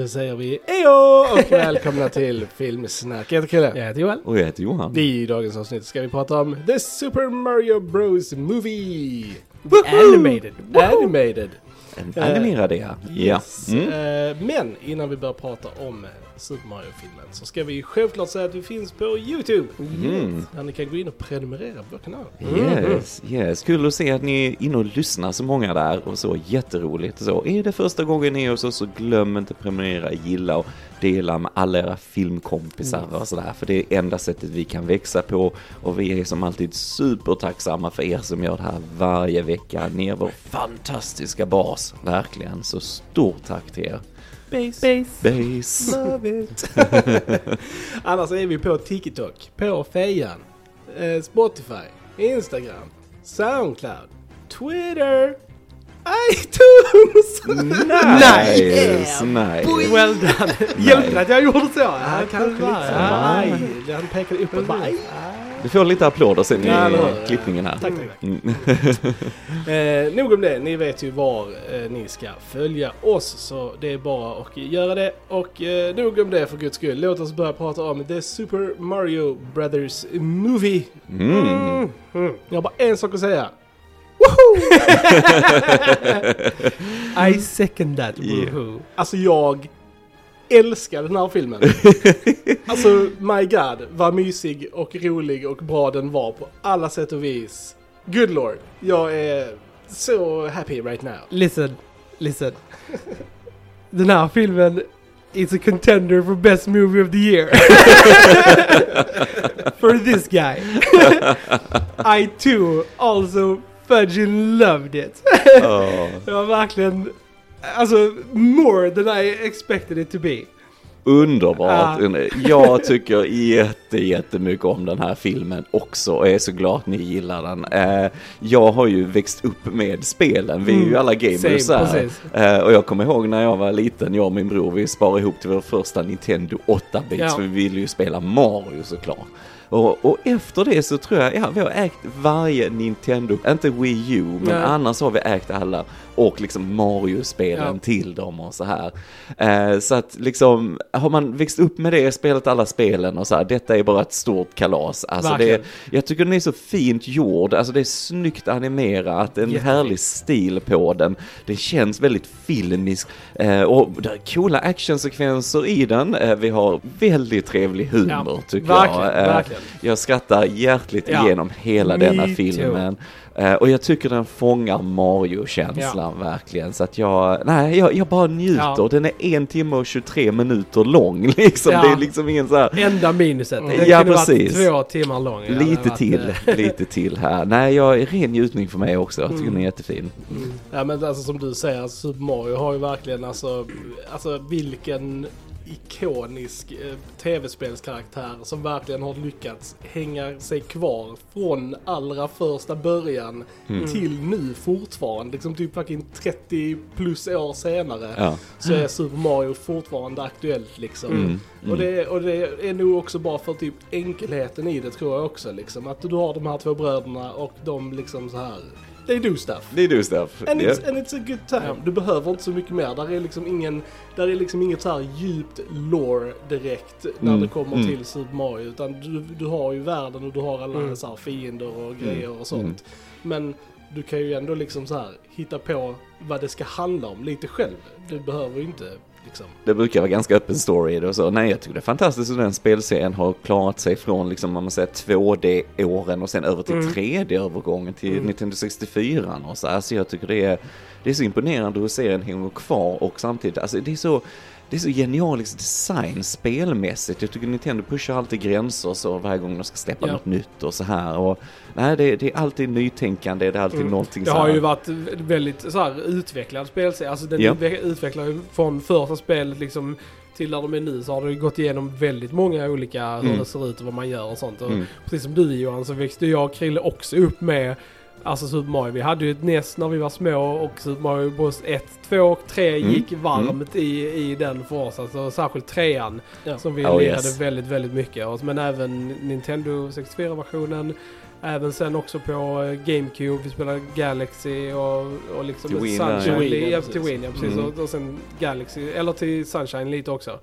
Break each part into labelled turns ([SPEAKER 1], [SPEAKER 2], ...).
[SPEAKER 1] Då säger vi ejo och välkomna till Filmsnack. Jag heter Chrille.
[SPEAKER 2] Jag heter Joel.
[SPEAKER 3] Och jag heter Johan.
[SPEAKER 1] I dagens avsnitt ska vi prata om The Super Mario Bros Movie.
[SPEAKER 2] Animated.
[SPEAKER 1] Animated.
[SPEAKER 3] En animerad ja. Ja.
[SPEAKER 1] Yes.
[SPEAKER 3] Mm.
[SPEAKER 1] Eh, Men innan vi börjar prata om eh, Super Mario-filmen så ska vi självklart säga att vi finns på YouTube.
[SPEAKER 3] Mm.
[SPEAKER 1] Där ni kan gå in och prenumerera på vår kanal.
[SPEAKER 3] Yes, yes. Kul att se att ni är inne och lyssnar så många där och så jätteroligt. Så är det första gången ni är hos oss så glöm inte prenumerera, gilla och dela med alla era filmkompisar och sådär. För det är enda sättet vi kan växa på och vi är som alltid supertacksamma för er som gör det här varje vecka. Ni är vår fantastiska bas, verkligen. Så stort tack till er.
[SPEAKER 2] Base.
[SPEAKER 3] Base.
[SPEAKER 1] Love it. Annars är vi på TikTok, på Fejan, eh, Spotify, Instagram, Soundcloud, Twitter, iTunes!
[SPEAKER 3] Nice, nice.
[SPEAKER 2] Well done. Hjälpte att jag gjorde så?
[SPEAKER 1] Ja, kanske lite så. Han pekade uppåt. bara.
[SPEAKER 3] Du får lite applåder sen
[SPEAKER 1] Ja,
[SPEAKER 3] i
[SPEAKER 1] hur?
[SPEAKER 3] klippningen här.
[SPEAKER 1] Tack, tack.
[SPEAKER 3] Mm.
[SPEAKER 1] Eh, nog om det, ni vet ju var eh, ni ska följa oss så det är bara att göra det. Och eh, nog om det för guds skull, låt oss börja prata om The Super Mario Brothers Movie.
[SPEAKER 3] Mm.
[SPEAKER 1] Mm. Jag har bara en sak att säga. Woho!
[SPEAKER 2] I second that.
[SPEAKER 3] Yeah.
[SPEAKER 2] Woohoo.
[SPEAKER 1] Alltså jag älskar den här filmen. alltså my god, vad mysig och rolig och bra den var på alla sätt och vis. Good lord, jag är så happy right now.
[SPEAKER 2] Listen, listen. Den här filmen is a contender for best movie of the year. for this guy. I too also fudging loved it. Det var verkligen, alltså more than I expected it to be.
[SPEAKER 3] Underbart. Jag tycker jätte, jättemycket om den här filmen också och är så glad att ni gillar den. Eh, Jag har ju växt upp med spelen, vi är ju
[SPEAKER 2] Mm,
[SPEAKER 3] alla gamers
[SPEAKER 2] same,
[SPEAKER 3] här. Eh, Och jag kommer ihåg när jag var liten, jag och min bror, vi sparade ihop till vår första Nintendo 8-bits
[SPEAKER 2] Ja.
[SPEAKER 3] för vi ville ju spela Mario såklart. Och, och efter det så tror jag, ja vi har ägt varje Nintendo, inte Wii U, men
[SPEAKER 2] Nej.
[SPEAKER 3] annars har vi ägt alla och liksom Mario-spelen
[SPEAKER 2] Ja.
[SPEAKER 3] till dem och så här. Eh, så att liksom, har man växt upp med det, spelat alla spelen och så här, detta är bara ett stort kalas. Alltså det, jag tycker den är så fint gjord, alltså det är snyggt animerat, en
[SPEAKER 2] Jättefint.
[SPEAKER 3] härlig stil på den. Det känns väldigt filmisk eh, och det är coola actionsekvenser i den. Eh, vi har väldigt trevlig humor
[SPEAKER 2] Ja,
[SPEAKER 3] tycker
[SPEAKER 2] verkligen,
[SPEAKER 3] jag. Eh,
[SPEAKER 2] verkligen.
[SPEAKER 3] jag skrattar hjärtligt
[SPEAKER 2] Ja.
[SPEAKER 3] igenom hela
[SPEAKER 2] Me
[SPEAKER 3] denna
[SPEAKER 2] too.
[SPEAKER 3] Eh, och jag tycker den fångar Mario-känslan verkligen. Så att jag, nej, jag, jag bara njuter.
[SPEAKER 2] Ja.
[SPEAKER 3] Den är en timme och 23 minuter lång liksom.
[SPEAKER 2] Ja.
[SPEAKER 3] Det är liksom ingen så här,
[SPEAKER 2] Enda minuset. Den
[SPEAKER 3] Ja,
[SPEAKER 2] kunde
[SPEAKER 3] precis.
[SPEAKER 2] varit två timmar lång.
[SPEAKER 3] Lite
[SPEAKER 2] varit,
[SPEAKER 3] till,
[SPEAKER 2] eh,
[SPEAKER 3] lite till här. Nej, jag är ren njutning för mig också. Jag tycker
[SPEAKER 2] Mm.
[SPEAKER 3] den är jättefin.
[SPEAKER 1] Ja men alltså som du säger, alltså, Super Mario har ju verkligen alltså, alltså vilken ikonisk eh, tv-spelskaraktär som verkligen har lyckats hänga sig kvar från allra första början
[SPEAKER 3] Mm.
[SPEAKER 1] till nu fortfarande. Liksom typ fucking 30 plus år senare
[SPEAKER 3] Ja.
[SPEAKER 1] så är Super Mario fortfarande aktuellt liksom.
[SPEAKER 3] Mm.
[SPEAKER 1] Och, det, och det är nog också bara för typ enkelheten i det tror jag också liksom. Att du har de här två bröderna och de liksom så här. They do stuff.
[SPEAKER 3] Är du Steff.
[SPEAKER 1] And
[SPEAKER 3] Ja.
[SPEAKER 1] it's, and it's a good time. Du behöver inte så mycket mer. Där är liksom ingen, där är liksom inget så här djupt lore direkt när
[SPEAKER 3] Mm,
[SPEAKER 1] det kommer
[SPEAKER 3] mm.
[SPEAKER 1] till Super Mario. Utan du, du har ju världen och du har alla
[SPEAKER 2] Mm.
[SPEAKER 1] så här fiender och grejer och sånt.
[SPEAKER 3] mm.
[SPEAKER 1] Men du kan ju ändå liksom så här hitta på vad det ska handla om lite själv. Du behöver ju inte liksom.
[SPEAKER 3] Det brukar vara ganska öppen story och så. Nej, jag tycker det är fantastiskt hur den spelserien har klarat sig från liksom, om man säger 2D-åren och sen över till
[SPEAKER 2] Mm.
[SPEAKER 3] 3D-övergången till
[SPEAKER 1] Mm.
[SPEAKER 3] Nintendo 64 och så. Alltså jag tycker det är, det är så imponerande hur serien hänger kvar och samtidigt, alltså det är så det är så genialisk design spelmässigt. Jag tycker Nintendo pushar alltid gränser så varje gång de ska släppa
[SPEAKER 2] Ja.
[SPEAKER 3] något nytt och så här. Och, nej, det, det är alltid nytänkande, det är alltid
[SPEAKER 2] Mm.
[SPEAKER 3] någonting
[SPEAKER 2] Det
[SPEAKER 3] så
[SPEAKER 2] har
[SPEAKER 3] här.
[SPEAKER 2] ju varit väldigt så här utvecklad spelserie. Alltså den
[SPEAKER 3] Ja.
[SPEAKER 2] utveck- utvecklar ju från första spelet liksom till där de är nu så har det gått igenom väldigt många olika hur
[SPEAKER 3] Mm.
[SPEAKER 2] det ser ut och vad man gör och sånt. Och
[SPEAKER 3] Mm.
[SPEAKER 2] Precis som du Johan så växte jag och Krille också upp med Alltså Super Mario, vi hade ju ett NES när vi var små och Super Mario Bros 1, 2 och 3
[SPEAKER 3] Mm.
[SPEAKER 2] gick varmt i, i den för oss. Alltså särskilt trean
[SPEAKER 1] Ja.
[SPEAKER 2] som vi
[SPEAKER 3] Oh,
[SPEAKER 2] lirade
[SPEAKER 3] yes.
[SPEAKER 2] väldigt, väldigt mycket. Men även Nintendo 64-versionen Även sen också på eh, GameCube, vi spelade Galaxy och, och liksom
[SPEAKER 3] Till
[SPEAKER 2] Sunshine.
[SPEAKER 1] ja. Till. Wii,
[SPEAKER 2] ja,
[SPEAKER 1] precis.
[SPEAKER 3] Mm.
[SPEAKER 2] Och, och sen Galaxy, eller till Sunshine lite också.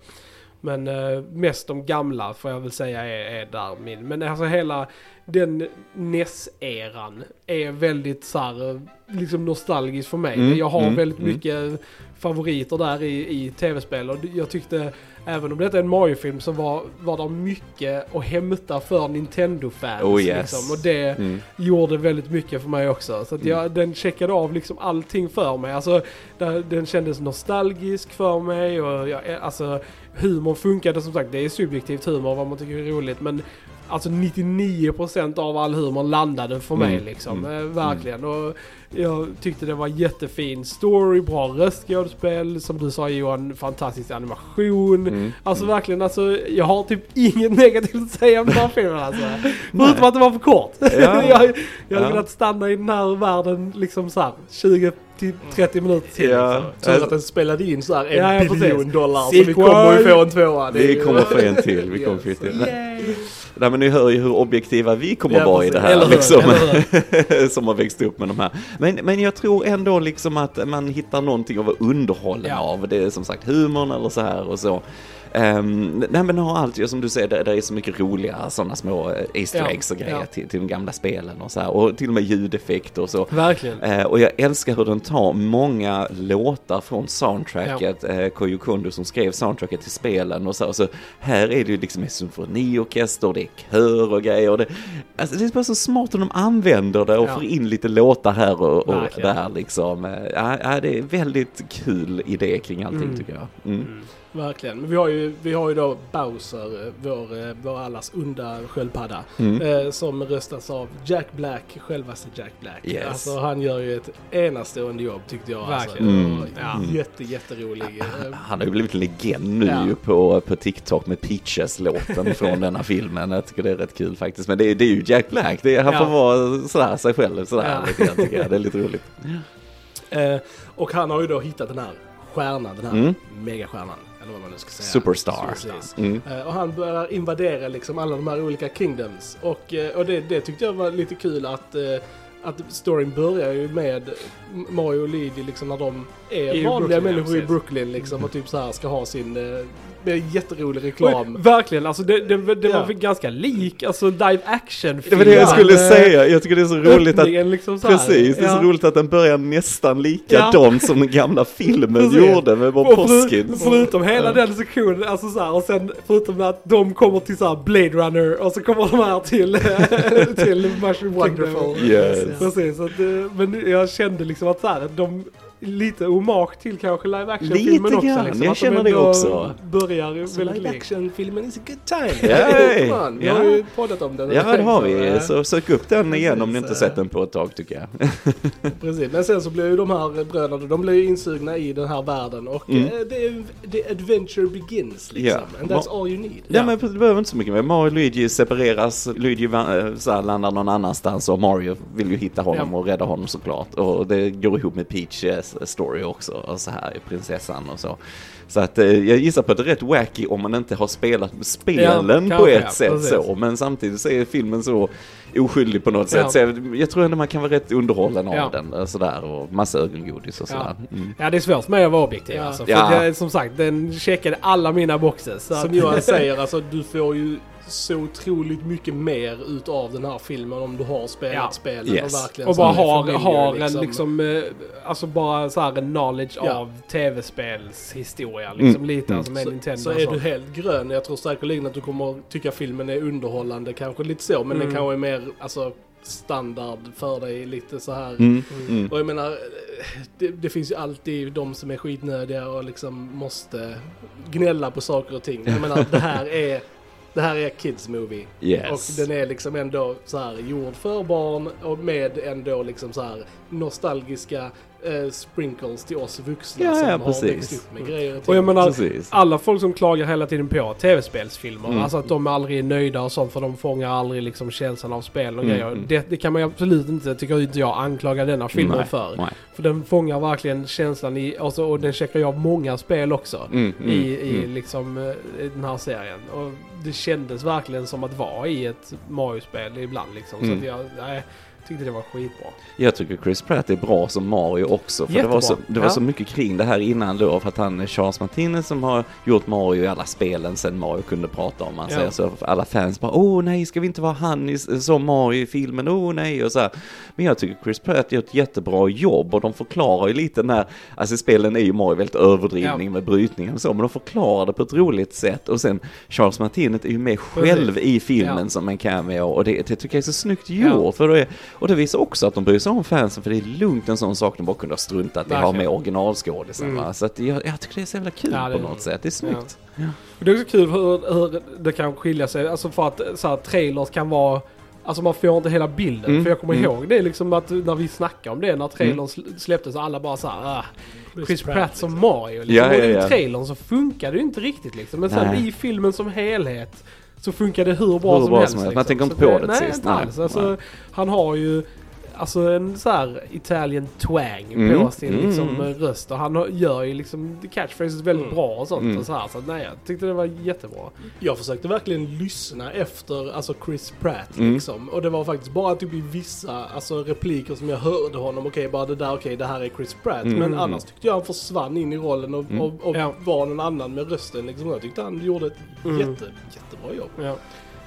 [SPEAKER 2] Men eh, mest de gamla får jag väl säga är, är där min. Men alltså hela den NES-eran är väldigt så här, eh, liksom nostalgisk för mig.
[SPEAKER 3] Mm,
[SPEAKER 2] Jag har
[SPEAKER 3] mm,
[SPEAKER 2] väldigt
[SPEAKER 3] mm.
[SPEAKER 2] mycket favoriter där i, i tv-spel och jag tyckte Även om detta är en Mario-film så var, var det mycket att hämta för Nintendo-fans.
[SPEAKER 3] Oh, yes.
[SPEAKER 2] liksom, och det
[SPEAKER 3] Mm.
[SPEAKER 2] gjorde väldigt mycket för mig också. Så jag, den checkade av liksom allting för mig. Alltså, där, den kändes nostalgisk för mig och jag, alltså, humor funkade som sagt. Det är subjektivt humor vad man tycker är roligt. Men alltså 99% av all humor landade för mig
[SPEAKER 3] Mm,
[SPEAKER 2] liksom.
[SPEAKER 3] mm,
[SPEAKER 2] Eh, verkligen. Och jag tyckte det var jättefin story, bra röstskådespel. Som du sa Johan, fantastisk animation.
[SPEAKER 3] Mm.
[SPEAKER 2] Alltså verkligen, alltså, jag har typ inget negativt att säga om den här filmen alltså. Förutom att det var för kort.
[SPEAKER 3] Ja.
[SPEAKER 2] jag jag hade
[SPEAKER 3] Ja.
[SPEAKER 2] velat stanna i den här världen liksom så här 20 till 30 minuter till.
[SPEAKER 3] Ja.
[SPEAKER 2] Liksom.
[SPEAKER 1] Tur att den spelade in så här en
[SPEAKER 2] Ja, ja,
[SPEAKER 1] biljon dollar. Så vi kommer ju få en tvåa.
[SPEAKER 3] Vi kommer få en till. Vi kommer få en till. Nej men ni hör ju hur objektiva vi kommer
[SPEAKER 1] Ja,
[SPEAKER 3] vara i det här
[SPEAKER 1] Eller
[SPEAKER 3] liksom.
[SPEAKER 1] Eller
[SPEAKER 3] som har växt upp med de här. Men, men jag tror ändå liksom att man hittar någonting att vara underhållen av. Det är som sagt humorn eller så här och så. Um, nej men har allt, som du säger, det, det är så mycket roliga sådana små eh, Easter
[SPEAKER 2] Ja,
[SPEAKER 3] eggs och grejer
[SPEAKER 2] ja.
[SPEAKER 3] till, till de gamla spelen och så här. Och till och med ljudeffekter och så.
[SPEAKER 2] Verkligen.
[SPEAKER 3] Eh, och jag älskar hur den tar många låtar från soundtracket. Eh, Koyo Kondo som skrev soundtracket till spelen och så. Och så här är det ju liksom en symfoniorkester, det är kör och grejer. Och det, alltså det är bara så smart hur de använder det och
[SPEAKER 2] Ja.
[SPEAKER 3] får in lite låtar här och, och där liksom. Ja, ja, det är väldigt kul idé kring allting
[SPEAKER 2] Mm.
[SPEAKER 3] tycker jag. Mm.
[SPEAKER 1] Verkligen. Men vi har ju, vi har ju då Bowser, eh, vår, eh, vår allas onda sköldpadda.
[SPEAKER 3] Mm.
[SPEAKER 1] Eh, som röstas av Jack Black, självaste Jack Black.
[SPEAKER 3] Yes.
[SPEAKER 1] Alltså han gör ju ett enastående jobb tyckte jag.
[SPEAKER 2] Verkligen.
[SPEAKER 1] Alltså.
[SPEAKER 3] Mm.
[SPEAKER 1] Ja.
[SPEAKER 3] Mm.
[SPEAKER 1] Jätte, jätterolig. Eh,
[SPEAKER 3] Han har ju blivit en legend nu
[SPEAKER 1] Ja.
[SPEAKER 3] på, på TikTok med Peaches-låten från denna filmen. Jag tycker det är rätt kul faktiskt. Men det, är- det är ju Jack Black, det är, han
[SPEAKER 2] Ja.
[SPEAKER 3] får vara sådär sig själv sådär
[SPEAKER 2] Ja.
[SPEAKER 3] lite grann tycker jag. Det är lite roligt.
[SPEAKER 1] Eh, och han har ju då hittat den här stjärnan, den här
[SPEAKER 3] Mm.
[SPEAKER 1] megastjärnan. Eller vad man nu ska säga.
[SPEAKER 3] Superstar. Mm.
[SPEAKER 1] Eh, och han börjar invadera liksom alla de här olika kingdoms. Och, eh, och det, det tyckte jag var lite kul att, eh, att storyn börjar ju med Mario och Luigi liksom när de är
[SPEAKER 2] I
[SPEAKER 1] vanliga
[SPEAKER 2] Brooklyn, ja,
[SPEAKER 1] människor i
[SPEAKER 2] precis.
[SPEAKER 1] Brooklyn liksom och typ så här ska ha sin med jätterolig
[SPEAKER 2] Oj,
[SPEAKER 1] reklam.
[SPEAKER 2] verkligen, alltså det, det, det
[SPEAKER 1] Ja.
[SPEAKER 2] var ganska lik alltså live action
[SPEAKER 3] Det var det jag
[SPEAKER 1] Ja.
[SPEAKER 3] skulle säga. Jag tycker det är så roligt att
[SPEAKER 2] Liksom så.
[SPEAKER 3] Precis, det är så
[SPEAKER 2] Ja.
[SPEAKER 3] roligt att den börjar nästan likadant som den gamla filmen gjorde med Bob
[SPEAKER 2] Och för,
[SPEAKER 3] Hoskins.
[SPEAKER 2] förutom hela
[SPEAKER 3] Ja.
[SPEAKER 2] den sektionen, alltså så här, och sen förutom att de kommer till så här Blade Runner och så kommer de här till, till Mushroom
[SPEAKER 1] Wonderful.
[SPEAKER 3] Yes.
[SPEAKER 2] Precis, att, eh, men jag kände liksom att så här, de lite hommage till kanske live action-filmen
[SPEAKER 3] Lite
[SPEAKER 2] också.
[SPEAKER 3] grann,
[SPEAKER 2] Liksom,
[SPEAKER 3] jag känner det också.
[SPEAKER 2] Börjar
[SPEAKER 1] Alltså,
[SPEAKER 2] väldigt
[SPEAKER 1] live action-filmen is a good time.
[SPEAKER 3] Yay!
[SPEAKER 1] On, vi
[SPEAKER 3] Ja.
[SPEAKER 1] har ju poddat om den.
[SPEAKER 3] Ja, det har vi.
[SPEAKER 1] eh,
[SPEAKER 3] Så sök upp den igen om ni inte
[SPEAKER 1] Precis,
[SPEAKER 3] sett den på ett tag tycker jag.
[SPEAKER 1] Precis, men sen så blir ju de här bröderna, de blir ju insugna i den här världen och
[SPEAKER 3] Mm.
[SPEAKER 1] eh, är, the adventure begins liksom.
[SPEAKER 3] Ja.
[SPEAKER 1] And that's all you need.
[SPEAKER 3] Ja, men det behöver inte så mycket mer. Mario och Luigi separeras, Luigi eh, så här, landar någon annanstans och Mario vill ju hitta honom
[SPEAKER 2] Ja.
[SPEAKER 3] och rädda honom såklart. Och det går ihop med Peaches story också, och så här, prinsessan och så. Så att eh, jag gissar på att det är rätt wacky om man inte har spelat spelen
[SPEAKER 2] Ja,
[SPEAKER 3] på ett
[SPEAKER 2] ja,
[SPEAKER 3] sätt
[SPEAKER 2] precis.
[SPEAKER 3] så. Men samtidigt så är filmen så oskyldig på något sätt.
[SPEAKER 2] Ja.
[SPEAKER 3] Så jag, jag tror ändå man kan vara rätt underhållen av
[SPEAKER 2] Ja.
[SPEAKER 3] den eh, sådär och massa ögongodis och sådär. Mm.
[SPEAKER 2] Ja, det är svårt mig att vara objektiv
[SPEAKER 1] Ja.
[SPEAKER 2] alltså. För jag, som sagt, den checkade alla mina boxes. Så
[SPEAKER 1] Som Johan säger, alltså du får ju så otroligt mycket mer utav den här filmen om du har spelat
[SPEAKER 2] Ja.
[SPEAKER 1] spelen
[SPEAKER 3] Yes.
[SPEAKER 1] och verkligen
[SPEAKER 2] Och bara har,
[SPEAKER 1] familjer,
[SPEAKER 2] har en liksom, eh, alltså bara så här en knowledge
[SPEAKER 1] Ja.
[SPEAKER 2] av tv-spelshistoria liksom
[SPEAKER 3] Mm,
[SPEAKER 2] lite,
[SPEAKER 3] mm.
[SPEAKER 2] alltså med
[SPEAKER 1] så,
[SPEAKER 2] Nintendo
[SPEAKER 1] så
[SPEAKER 2] och
[SPEAKER 1] är du helt grön. Jag tror säkerligen att du kommer tycka filmen är underhållande, kanske lite så, men
[SPEAKER 2] Mm.
[SPEAKER 1] den kanske är mer alltså, standard för dig, lite så här.
[SPEAKER 3] Mm. Mm.
[SPEAKER 1] Och jag menar, det, det finns ju alltid de som är skitnödiga och liksom måste gnälla på saker och ting. Jag menar, det här är, det här är Kids Movie.
[SPEAKER 3] Yes.
[SPEAKER 1] Och den är liksom ändå så här gjord för barn och med ändå liksom så här nostalgiska eh, sprinkles till oss vuxna
[SPEAKER 3] Ja,
[SPEAKER 1] som
[SPEAKER 3] ja,
[SPEAKER 1] har
[SPEAKER 3] precis.
[SPEAKER 1] växt upp med grejer.
[SPEAKER 2] Och jag menar,
[SPEAKER 3] Precis.
[SPEAKER 2] alla folk som klagar hela tiden på tv-spelsfilmer,
[SPEAKER 3] Mm.
[SPEAKER 2] alltså att de aldrig är nöjda och sånt för de fångar aldrig liksom känslan av spel och
[SPEAKER 3] Mm,
[SPEAKER 2] grejer.
[SPEAKER 3] mm.
[SPEAKER 2] Det, det kan man ju absolut inte, tycker inte jag, anklaga denna filmen
[SPEAKER 3] Nej,
[SPEAKER 2] för.
[SPEAKER 3] nej.
[SPEAKER 2] För den fångar verkligen känslan i, alltså, och den checkar ju av många spel också.
[SPEAKER 3] Mm, mm,
[SPEAKER 2] I, i
[SPEAKER 3] mm.
[SPEAKER 2] liksom eh, i den här serien. Och det kändes verkligen som att vara i ett Mario-spel ibland liksom. Så
[SPEAKER 3] Mm.
[SPEAKER 2] att jag, nej, tyckte det var skitbra.
[SPEAKER 3] Jag tycker Chris Pratt är bra som Mario också. För det var, så, det var
[SPEAKER 2] Ja.
[SPEAKER 3] så mycket kring det här innan då. För att han är Charles Martinez som har gjort Mario i alla spelen sen Mario kunde prata om. Man
[SPEAKER 2] Ja.
[SPEAKER 3] säger så för alla fans bara åh nej, ska vi inte vara han i, som Mario i filmen? Åh nej och så här. Men jag tycker Chris Pratt gör ett jättebra jobb och de förklarar ju lite när, alltså i spelen är ju Mario väldigt överdrivning
[SPEAKER 2] Ja.
[SPEAKER 3] med brytningen och så, men de förklarar det på ett roligt sätt. Och sen Charles Martinez är ju med själv i filmen som en cameo och det, det tycker jag är så snyggt gjort. För det, och det visar också att de bryr sig om fansen för det är lugnt en sån sak de bara kunde ha struntat i att ha med originalskådisen.
[SPEAKER 2] Mm.
[SPEAKER 3] Så att jag, jag tycker det är så jävla kul
[SPEAKER 2] Ja,
[SPEAKER 3] på något sätt. Det är snyggt.
[SPEAKER 2] Och det är också kul hur, hur det kan skilja sig, alltså för att så här, trailers kan vara Alltså man får inte hela bilden.
[SPEAKER 3] Mm,
[SPEAKER 2] För jag kommer
[SPEAKER 3] mm.
[SPEAKER 2] ihåg det liksom att när vi snackade om det, när trailern sl- släpptes, alla bara såhär ah, Chris Pratt som Mario. Liksom.
[SPEAKER 3] Ja, ja,
[SPEAKER 2] Och i
[SPEAKER 3] ja.
[SPEAKER 2] trailern så funkar det ju inte riktigt liksom. Men sen
[SPEAKER 3] Nej.
[SPEAKER 2] i filmen som helhet så funkar det hur bra,
[SPEAKER 3] Hur
[SPEAKER 2] som,
[SPEAKER 3] bra
[SPEAKER 2] helst,
[SPEAKER 3] som helst.
[SPEAKER 2] liksom.
[SPEAKER 3] Man tänker inte på det
[SPEAKER 2] nej,
[SPEAKER 3] sist,
[SPEAKER 2] Inte
[SPEAKER 3] nej.
[SPEAKER 2] alls. Alltså, han har ju Alltså en så här Italian twang
[SPEAKER 3] Mm,
[SPEAKER 2] på sin
[SPEAKER 3] mm.
[SPEAKER 2] liksom, röst och han har- gör ju liksom catchphrases väldigt
[SPEAKER 1] Mm.
[SPEAKER 2] bra och sånt
[SPEAKER 3] Mm.
[SPEAKER 2] och så här. Så att, nej, jag tyckte det var jättebra.
[SPEAKER 1] Jag försökte verkligen lyssna efter alltså Chris Pratt
[SPEAKER 3] Mm.
[SPEAKER 1] liksom. Och det var faktiskt bara typ i vissa alltså, repliker som jag hörde honom. Okej, bara det där, okej, det här är Chris Pratt.
[SPEAKER 3] Mm.
[SPEAKER 1] Men
[SPEAKER 3] Mm.
[SPEAKER 1] annars tyckte jag han försvann in i rollen och,
[SPEAKER 3] Mm.
[SPEAKER 1] och, och
[SPEAKER 2] Ja.
[SPEAKER 1] var någon annan med rösten liksom. Jag tyckte han gjorde ett
[SPEAKER 2] Mm.
[SPEAKER 1] jätte, jättebra jobb.
[SPEAKER 2] Ja,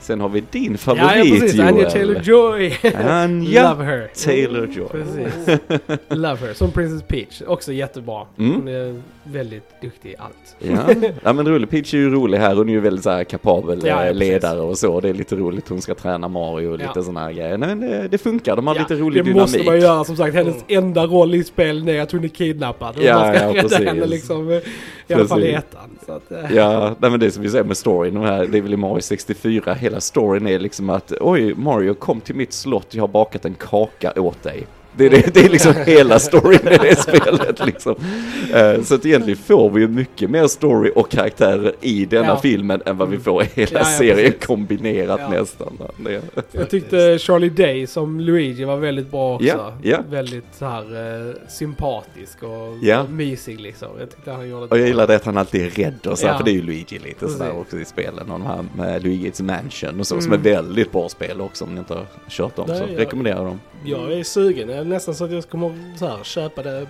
[SPEAKER 3] Sen har vi din
[SPEAKER 2] ja,
[SPEAKER 3] favorit
[SPEAKER 2] ja precis. Anya
[SPEAKER 3] Joel.
[SPEAKER 2] Taylor-Joy.
[SPEAKER 3] Anja
[SPEAKER 2] Love her.
[SPEAKER 3] Taylor-Joy.
[SPEAKER 2] Precis. Love her. Som Princess Peach. Också jättebra.
[SPEAKER 3] Mm.
[SPEAKER 2] Hon är väldigt duktig i allt.
[SPEAKER 3] Ja. ja men rolig, Peach är ju rolig här, hon är ju väldigt så här kapabel
[SPEAKER 2] Ja, ja,
[SPEAKER 3] eh,
[SPEAKER 2] precis.
[SPEAKER 3] ledare och så. Det är lite roligt, hon ska träna Mario och lite
[SPEAKER 2] Ja.
[SPEAKER 3] sådana här grejer. Nej, men det, det funkar, de har
[SPEAKER 2] Ja,
[SPEAKER 3] lite rolig
[SPEAKER 2] det
[SPEAKER 3] dynamik.
[SPEAKER 2] måste man göra som sagt. Hennes enda roll i spelen är att hon är kidnappad. Och
[SPEAKER 3] Ja,
[SPEAKER 2] man ska
[SPEAKER 3] ja,
[SPEAKER 2] rädda
[SPEAKER 3] precis.
[SPEAKER 2] henne liksom. I alla fall i ettan. Så att, eh,
[SPEAKER 3] Ja, nej, men det som vi säger med storyn, de här, det är väl i Mario 64, hela storyn är liksom att oj Mario kom till mitt slott, jag har bakat en kaka åt dig. Det är, det, det är liksom hela storyn i det spelet liksom. Eh, Så att egentligen får vi ju mycket mer story och karaktärer i denna
[SPEAKER 2] Ja.
[SPEAKER 3] filmen än vad vi får i hela
[SPEAKER 2] Ja, ja,
[SPEAKER 3] serien
[SPEAKER 2] precis.
[SPEAKER 3] kombinerat
[SPEAKER 2] Ja.
[SPEAKER 3] nästan. Det,
[SPEAKER 2] Jag tyckte Charlie Day som Luigi var väldigt bra också.
[SPEAKER 3] Ja, ja.
[SPEAKER 2] Väldigt så här eh, sympatisk och, mysig liksom. Jag tyckte han gjorde
[SPEAKER 3] och jag det att han alltid är rädd och så, här,
[SPEAKER 2] Ja.
[SPEAKER 3] för det är ju Luigi lite sådär också i spelen. Och de här med Luigi's Mansion och så, som
[SPEAKER 2] Mm.
[SPEAKER 3] är väldigt bra spel också om ni inte har kört dem.
[SPEAKER 1] Nej,
[SPEAKER 3] så
[SPEAKER 1] jag-
[SPEAKER 3] rekommenderar dem.
[SPEAKER 1] Jag är sugen. Det nästan så att jag kommer så här, köpa det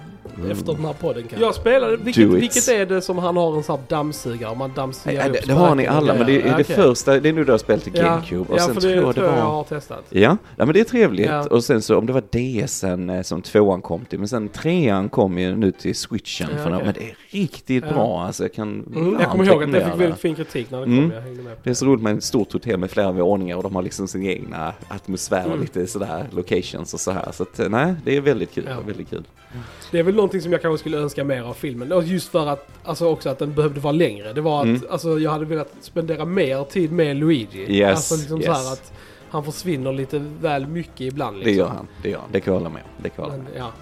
[SPEAKER 1] efter den här podden kanske.
[SPEAKER 2] Jag spelade, vilket, vilket är det som han har en sån här dammsugare? Om man dammsuger
[SPEAKER 3] Ja,
[SPEAKER 2] upp
[SPEAKER 3] det, det har ni alla, men det, är det
[SPEAKER 2] Okej.
[SPEAKER 3] första, det är nu du har spelat till GameCube.
[SPEAKER 2] Ja,
[SPEAKER 3] och
[SPEAKER 2] ja
[SPEAKER 3] sen
[SPEAKER 2] för
[SPEAKER 3] tror
[SPEAKER 2] det
[SPEAKER 3] jag det
[SPEAKER 2] tror jag jag
[SPEAKER 3] var...
[SPEAKER 2] har testat.
[SPEAKER 3] Ja, ja, men det är trevligt.
[SPEAKER 2] Ja.
[SPEAKER 3] Och sen så om det var DSen eh, som tvåan kom till, men sen trean kom ju nu till switchen.
[SPEAKER 2] Ja,
[SPEAKER 3] för
[SPEAKER 2] okej.
[SPEAKER 3] Men det är riktigt
[SPEAKER 2] Ja.
[SPEAKER 3] bra, alltså jag kan
[SPEAKER 1] Mm,
[SPEAKER 2] Jag kommer ihåg att det fick väldigt fin kritik när det kom.
[SPEAKER 3] Mm.
[SPEAKER 2] Jag hängde med på
[SPEAKER 3] Det är så roligt med ett stort hotell med flera våningar och de har liksom sin egna atmosfär och
[SPEAKER 2] Mm.
[SPEAKER 3] lite sådär locations och så här. Så att eh, nej, det är väldigt kul.
[SPEAKER 2] Ja.
[SPEAKER 3] Väldigt kul.
[SPEAKER 2] Det är väl någonting som jag kanske skulle önska mer av filmen. Och just för att, alltså också att den behövde vara längre. Det var att,
[SPEAKER 3] Mm.
[SPEAKER 2] alltså jag hade velat spendera mer tid med Luigi.
[SPEAKER 3] Yes,
[SPEAKER 2] Alltså liksom så
[SPEAKER 3] yes.
[SPEAKER 2] här att han försvinner lite väl mycket ibland
[SPEAKER 3] Det
[SPEAKER 2] liksom.
[SPEAKER 3] gör han, det gör han. Det kan jag hålla med om. Det kan jag hålla med
[SPEAKER 2] Men, ja,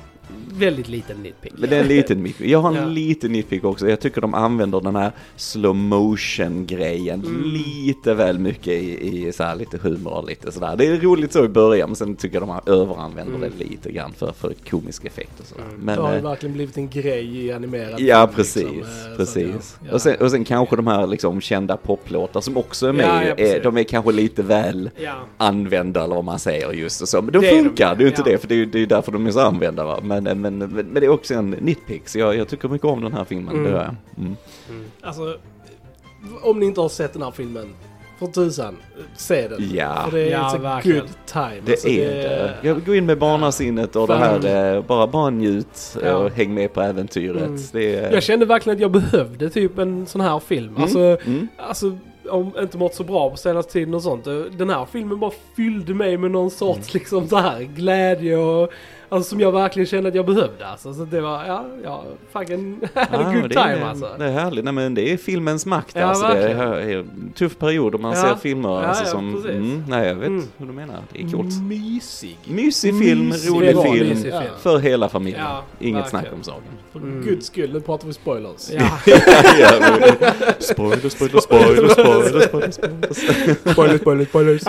[SPEAKER 2] väldigt liten nitpick.
[SPEAKER 3] Men det är en liten nitpick. Jag har en
[SPEAKER 2] Ja.
[SPEAKER 3] liten nitpick också. Jag tycker de använder den här slow motion grejen
[SPEAKER 2] Mm.
[SPEAKER 3] lite väl mycket i, i så här lite humor och lite sådär. Det är roligt så i början men sen tycker jag de överanvänder
[SPEAKER 2] Mm.
[SPEAKER 3] det lite grann för, för komisk effekt och sådär.
[SPEAKER 2] Mm.
[SPEAKER 3] Men,
[SPEAKER 1] det har ju
[SPEAKER 3] eh,
[SPEAKER 1] verkligen blivit en grej i animerad
[SPEAKER 3] Ja, precis.
[SPEAKER 1] liksom, eh,
[SPEAKER 3] precis.
[SPEAKER 1] jag-
[SPEAKER 3] Och, sen, och sen kanske de här liksom kända poplåtar som också är med,
[SPEAKER 2] Ja, ja,
[SPEAKER 3] är, de är kanske lite väl
[SPEAKER 2] Ja.
[SPEAKER 3] använda eller vad man säger just och så. Men de
[SPEAKER 2] Det är de,
[SPEAKER 3] funkar, det är ju inte
[SPEAKER 2] ja.
[SPEAKER 3] det, för det är ju därför de är så använda va. Men, men, men, men det är också en nitpick, så jag, jag tycker mycket om den här filmen,
[SPEAKER 2] Mm.
[SPEAKER 3] det jag. Mm.
[SPEAKER 1] Alltså, om ni inte har sett den här filmen, för tusan, se den.
[SPEAKER 3] Ja.
[SPEAKER 1] För det är
[SPEAKER 2] Ja,
[SPEAKER 1] a
[SPEAKER 2] verkligen.
[SPEAKER 1] good time.
[SPEAKER 3] Det
[SPEAKER 1] Alltså,
[SPEAKER 3] är det. Jag går in med barnasinnet och det här, eh, bara, bara njut
[SPEAKER 2] Ja.
[SPEAKER 3] och häng med på äventyret.
[SPEAKER 2] Mm.
[SPEAKER 3] Det är,
[SPEAKER 2] Jag kände verkligen att jag behövde typ en sån här film.
[SPEAKER 3] Mm,
[SPEAKER 2] Alltså,
[SPEAKER 3] mm.
[SPEAKER 2] alltså om inte mått så bra på senaste tiden och sånt. Den här filmen bara fyllde mig med någon sorts liksom så här glädje och alltså, som jag verkligen kände att jag behövde alltså. Så det var, ja, ja, fucking had a
[SPEAKER 3] Ja,
[SPEAKER 2] good
[SPEAKER 3] det
[SPEAKER 2] time
[SPEAKER 3] är,
[SPEAKER 2] alltså.
[SPEAKER 3] Det är härligt. Nej, men det är filmens makt.
[SPEAKER 2] Ja,
[SPEAKER 3] alltså, det är, är en tuff period om man
[SPEAKER 2] Ja.
[SPEAKER 3] ser filmer
[SPEAKER 2] Ja,
[SPEAKER 3] alltså,
[SPEAKER 2] ja,
[SPEAKER 3] som... Mm, nej, jag vet
[SPEAKER 2] Mm.
[SPEAKER 3] hur du menar. Det är coolt.
[SPEAKER 1] Mysig.
[SPEAKER 3] Mysig film,
[SPEAKER 1] Mysig
[SPEAKER 3] rolig
[SPEAKER 2] film.
[SPEAKER 3] film.
[SPEAKER 2] Mysig film.
[SPEAKER 3] För hela familjen.
[SPEAKER 2] Ja,
[SPEAKER 3] Inget snack om saken.
[SPEAKER 1] För
[SPEAKER 2] Mm.
[SPEAKER 1] guds skull, nu pratar vi spoilers.
[SPEAKER 2] Ja,
[SPEAKER 3] Ja, men- spoiler, spoiler, spoiler, spoiler, spoiler, spoiler.
[SPEAKER 1] spoilers,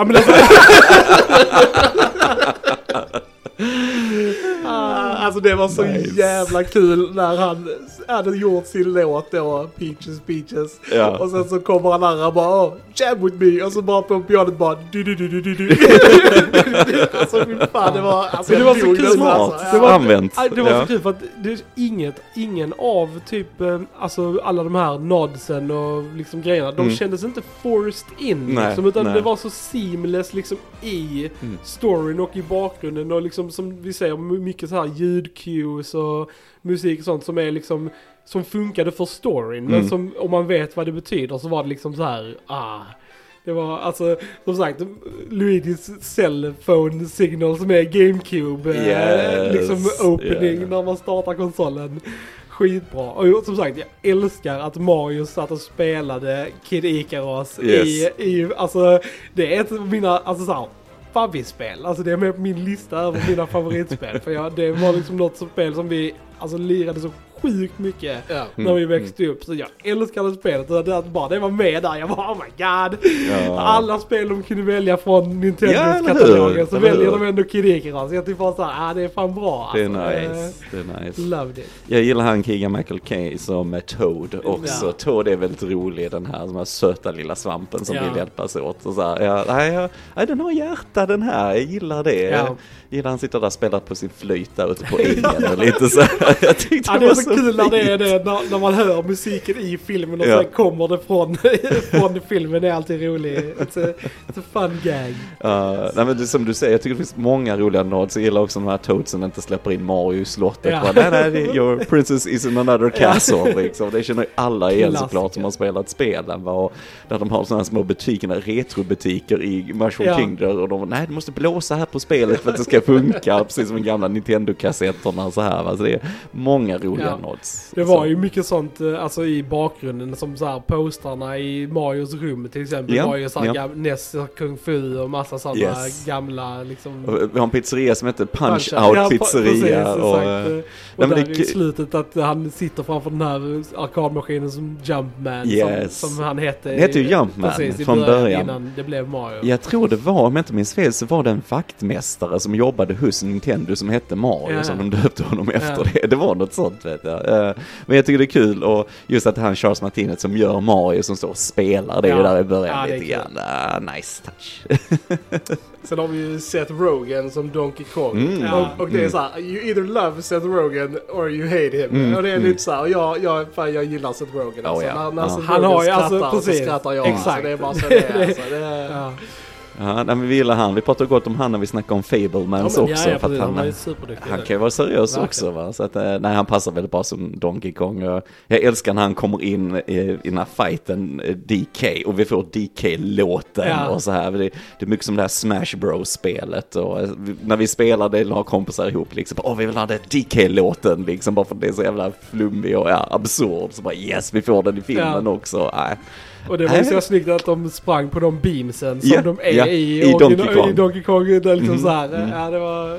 [SPEAKER 1] spoilers, spoilers.
[SPEAKER 2] ja men alltså,
[SPEAKER 1] det var så
[SPEAKER 3] Nice.
[SPEAKER 1] jävla kul när han hade gjort sin låt då, Peaches Peaches.
[SPEAKER 3] Ja.
[SPEAKER 1] Och sen så kommer han där och bara oh, jam with me och så bara på pianot bara du du du du du du. Alltså fy fan det var, alltså
[SPEAKER 2] det var så kul.
[SPEAKER 3] Smart.
[SPEAKER 1] alltså.
[SPEAKER 2] Det
[SPEAKER 1] Ja.
[SPEAKER 2] var-
[SPEAKER 3] Använt.
[SPEAKER 2] Det var
[SPEAKER 3] Ja.
[SPEAKER 2] så kul för att det är inget, ingen av typ, eh, alltså alla de här nodsen och liksom grejerna, de
[SPEAKER 3] Mm.
[SPEAKER 2] kändes inte forced in
[SPEAKER 3] Nej,
[SPEAKER 2] liksom, utan
[SPEAKER 3] nej.
[SPEAKER 2] det var så seamless liksom i
[SPEAKER 3] Mm.
[SPEAKER 2] storyn och i bakgrunden och liksom som vi säger, my- mycket så här ljudcues och musik och sånt som är liksom som funkade för storyn, men
[SPEAKER 3] Mm.
[SPEAKER 2] som om man vet vad det betyder så var det liksom så här, ah. Det var alltså, som sagt, Luigis cellphone signal som är GameCube, eh,
[SPEAKER 3] Yes,
[SPEAKER 2] liksom opening
[SPEAKER 3] yeah.
[SPEAKER 2] när man startar konsolen. Skitbra. Och som sagt, jag älskar att Mario satt och spelade Kid Icaros
[SPEAKER 3] Yes.
[SPEAKER 2] i, i, alltså det är ett av mina, alltså såhär, favvispel. Alltså det är med på min lista över mina favoritspel. För jag, det var liksom något spel som vi, alltså lirade så sjukt mycket
[SPEAKER 1] Ja.
[SPEAKER 2] när vi växte upp. Så jag älskade spelet. Och det, att bara det var med där, jag bara oh my god.
[SPEAKER 3] Ja.
[SPEAKER 2] Alla spel de kunde välja från Nintendos katalogen så väljer de ändå Kid Icarus. Jag tycker bara såhär, ah, det är fan bra.
[SPEAKER 3] Det är
[SPEAKER 2] alltså.
[SPEAKER 3] nice. Det är nice.
[SPEAKER 2] Loved it.
[SPEAKER 3] Jag gillar han Keegan Michael Kay som är Toad också.
[SPEAKER 2] Ja.
[SPEAKER 3] Toad är väldigt rolig, den här, den här söta lilla svampen som
[SPEAKER 2] Ja.
[SPEAKER 3] vill hjälpas åt. Och så här, ja, nej, ja, nej, den har hjärta den här, jag gillar det.
[SPEAKER 2] Ja.
[SPEAKER 3] Gillar han sitter där och spelar på sin flöjt där ute på ängen och lite så. Jag tyckte
[SPEAKER 2] Ja, det är så kul när det är det, när, när man hör musiken i filmen och
[SPEAKER 3] Ja.
[SPEAKER 2] sen kommer det från, från filmen. Det är alltid roligt. It's a, it's a fun gag.
[SPEAKER 3] Uh, nej men det, som du säger, jag tycker det finns många roliga nods. Jag gillar också de här Toadsen inte släpper in Mario i slottet.
[SPEAKER 2] Ja.
[SPEAKER 3] Bara, nej, nej, your princess is in another castle. liksom. Det känner alla igen såklart som har spelat spelen. va, Och där de har sådana här små butiker, retrobutiker i Mushroom
[SPEAKER 2] Ja.
[SPEAKER 3] Kingdom. Och de nej du måste blåsa här på spelet för att det ska funka. precis som de gamla Nintendo-kassetterna så här. va. Så det är många roliga
[SPEAKER 2] Ja.
[SPEAKER 3] nods.
[SPEAKER 2] Det var
[SPEAKER 3] Så-
[SPEAKER 2] ju mycket sånt eh, alltså i bakgrunden som så här postrarna i Marios rum till exempel.
[SPEAKER 3] Ja,
[SPEAKER 2] var ju så här
[SPEAKER 3] ja.
[SPEAKER 2] gam- Ness Kung Fu och massa sådana
[SPEAKER 3] Yes.
[SPEAKER 2] gamla liksom...
[SPEAKER 3] Och Vi har en pizzeria som heter Punch
[SPEAKER 2] Ja,
[SPEAKER 3] Out
[SPEAKER 2] pa-
[SPEAKER 3] Pizzeria.
[SPEAKER 2] precis,
[SPEAKER 3] och, eh,
[SPEAKER 2] och
[SPEAKER 3] men
[SPEAKER 2] där
[SPEAKER 3] det-
[SPEAKER 2] i slutet att han sitter framför den här arkadmaskinen som Jumpman
[SPEAKER 3] Yes.
[SPEAKER 2] som, som han hette.
[SPEAKER 3] Det hette ju Jumpman
[SPEAKER 2] precis,
[SPEAKER 3] från början.
[SPEAKER 2] Innan det blev Mario.
[SPEAKER 3] Jag tror det var, om jag inte minns fel, så var det en vaktmästare som jobbade hos Nintendo som hette Mario,
[SPEAKER 2] Ja.
[SPEAKER 3] som de döpte honom efter
[SPEAKER 2] Ja.
[SPEAKER 3] det. Det var något sånt vet jag. Eh, Men jag tycker det är kul och just att det är han Charles Martinet som gör Mario som står och spelar, det är ju
[SPEAKER 2] Ja.
[SPEAKER 3] där i början
[SPEAKER 2] Ja,
[SPEAKER 3] lite grann. Ah, nice touch.
[SPEAKER 1] Sen har vi ju Seth Rogen som Donkey Kong.
[SPEAKER 3] Mm.
[SPEAKER 2] Ja.
[SPEAKER 1] Och, och det är så här, you either love Seth Rogen or you hate him.
[SPEAKER 3] Mm,
[SPEAKER 1] Och det är
[SPEAKER 3] mm.
[SPEAKER 1] lite så här, och jag, jag, fan, jag gillar Seth Rogen
[SPEAKER 3] Oh,
[SPEAKER 1] alltså.
[SPEAKER 3] ja.
[SPEAKER 1] När, när
[SPEAKER 3] Ja.
[SPEAKER 1] Seth
[SPEAKER 2] Han
[SPEAKER 1] Rogen
[SPEAKER 2] har ju,
[SPEAKER 1] skrattar
[SPEAKER 2] alltså,
[SPEAKER 1] så
[SPEAKER 2] precis.
[SPEAKER 1] skrattar jag.
[SPEAKER 2] Exakt.
[SPEAKER 1] Alltså, det är bara så det är. Alltså, det är
[SPEAKER 2] Ja.
[SPEAKER 3] Nej, vi gillar han. Vi pratade gott om han när vi snackade om Fablemans
[SPEAKER 1] Ja,
[SPEAKER 3] också.
[SPEAKER 2] ja,
[SPEAKER 3] för att.
[SPEAKER 2] Han
[SPEAKER 3] han. Han kan ju vara seriös
[SPEAKER 2] Verkligen.
[SPEAKER 3] också va. Så att, eh, nej, han passar väldigt bra som Donkey Kong. Jag älskar när han kommer in i, i den här fighten, eh, DK, och vi får DK-låten
[SPEAKER 2] Ja.
[SPEAKER 3] och så här. Det, det är mycket som det här Smash Bros-spelet och eh, när vi spelar det, några kompisar ihop liksom, åh vi vill ha den DK-låten liksom, bara för att det är så jävla flummig och ja, absurd. Så bara yes, vi får den i filmen också. Nej.
[SPEAKER 2] Och det var ju så snyggt att de sprang på de beamsen som
[SPEAKER 3] Ja,
[SPEAKER 2] de är
[SPEAKER 3] ja,
[SPEAKER 2] i,
[SPEAKER 3] i Donkey Kong.
[SPEAKER 2] i Donkey Kong. Där liksom
[SPEAKER 3] Mhm,
[SPEAKER 2] så här,
[SPEAKER 3] mm.
[SPEAKER 2] Ja, det var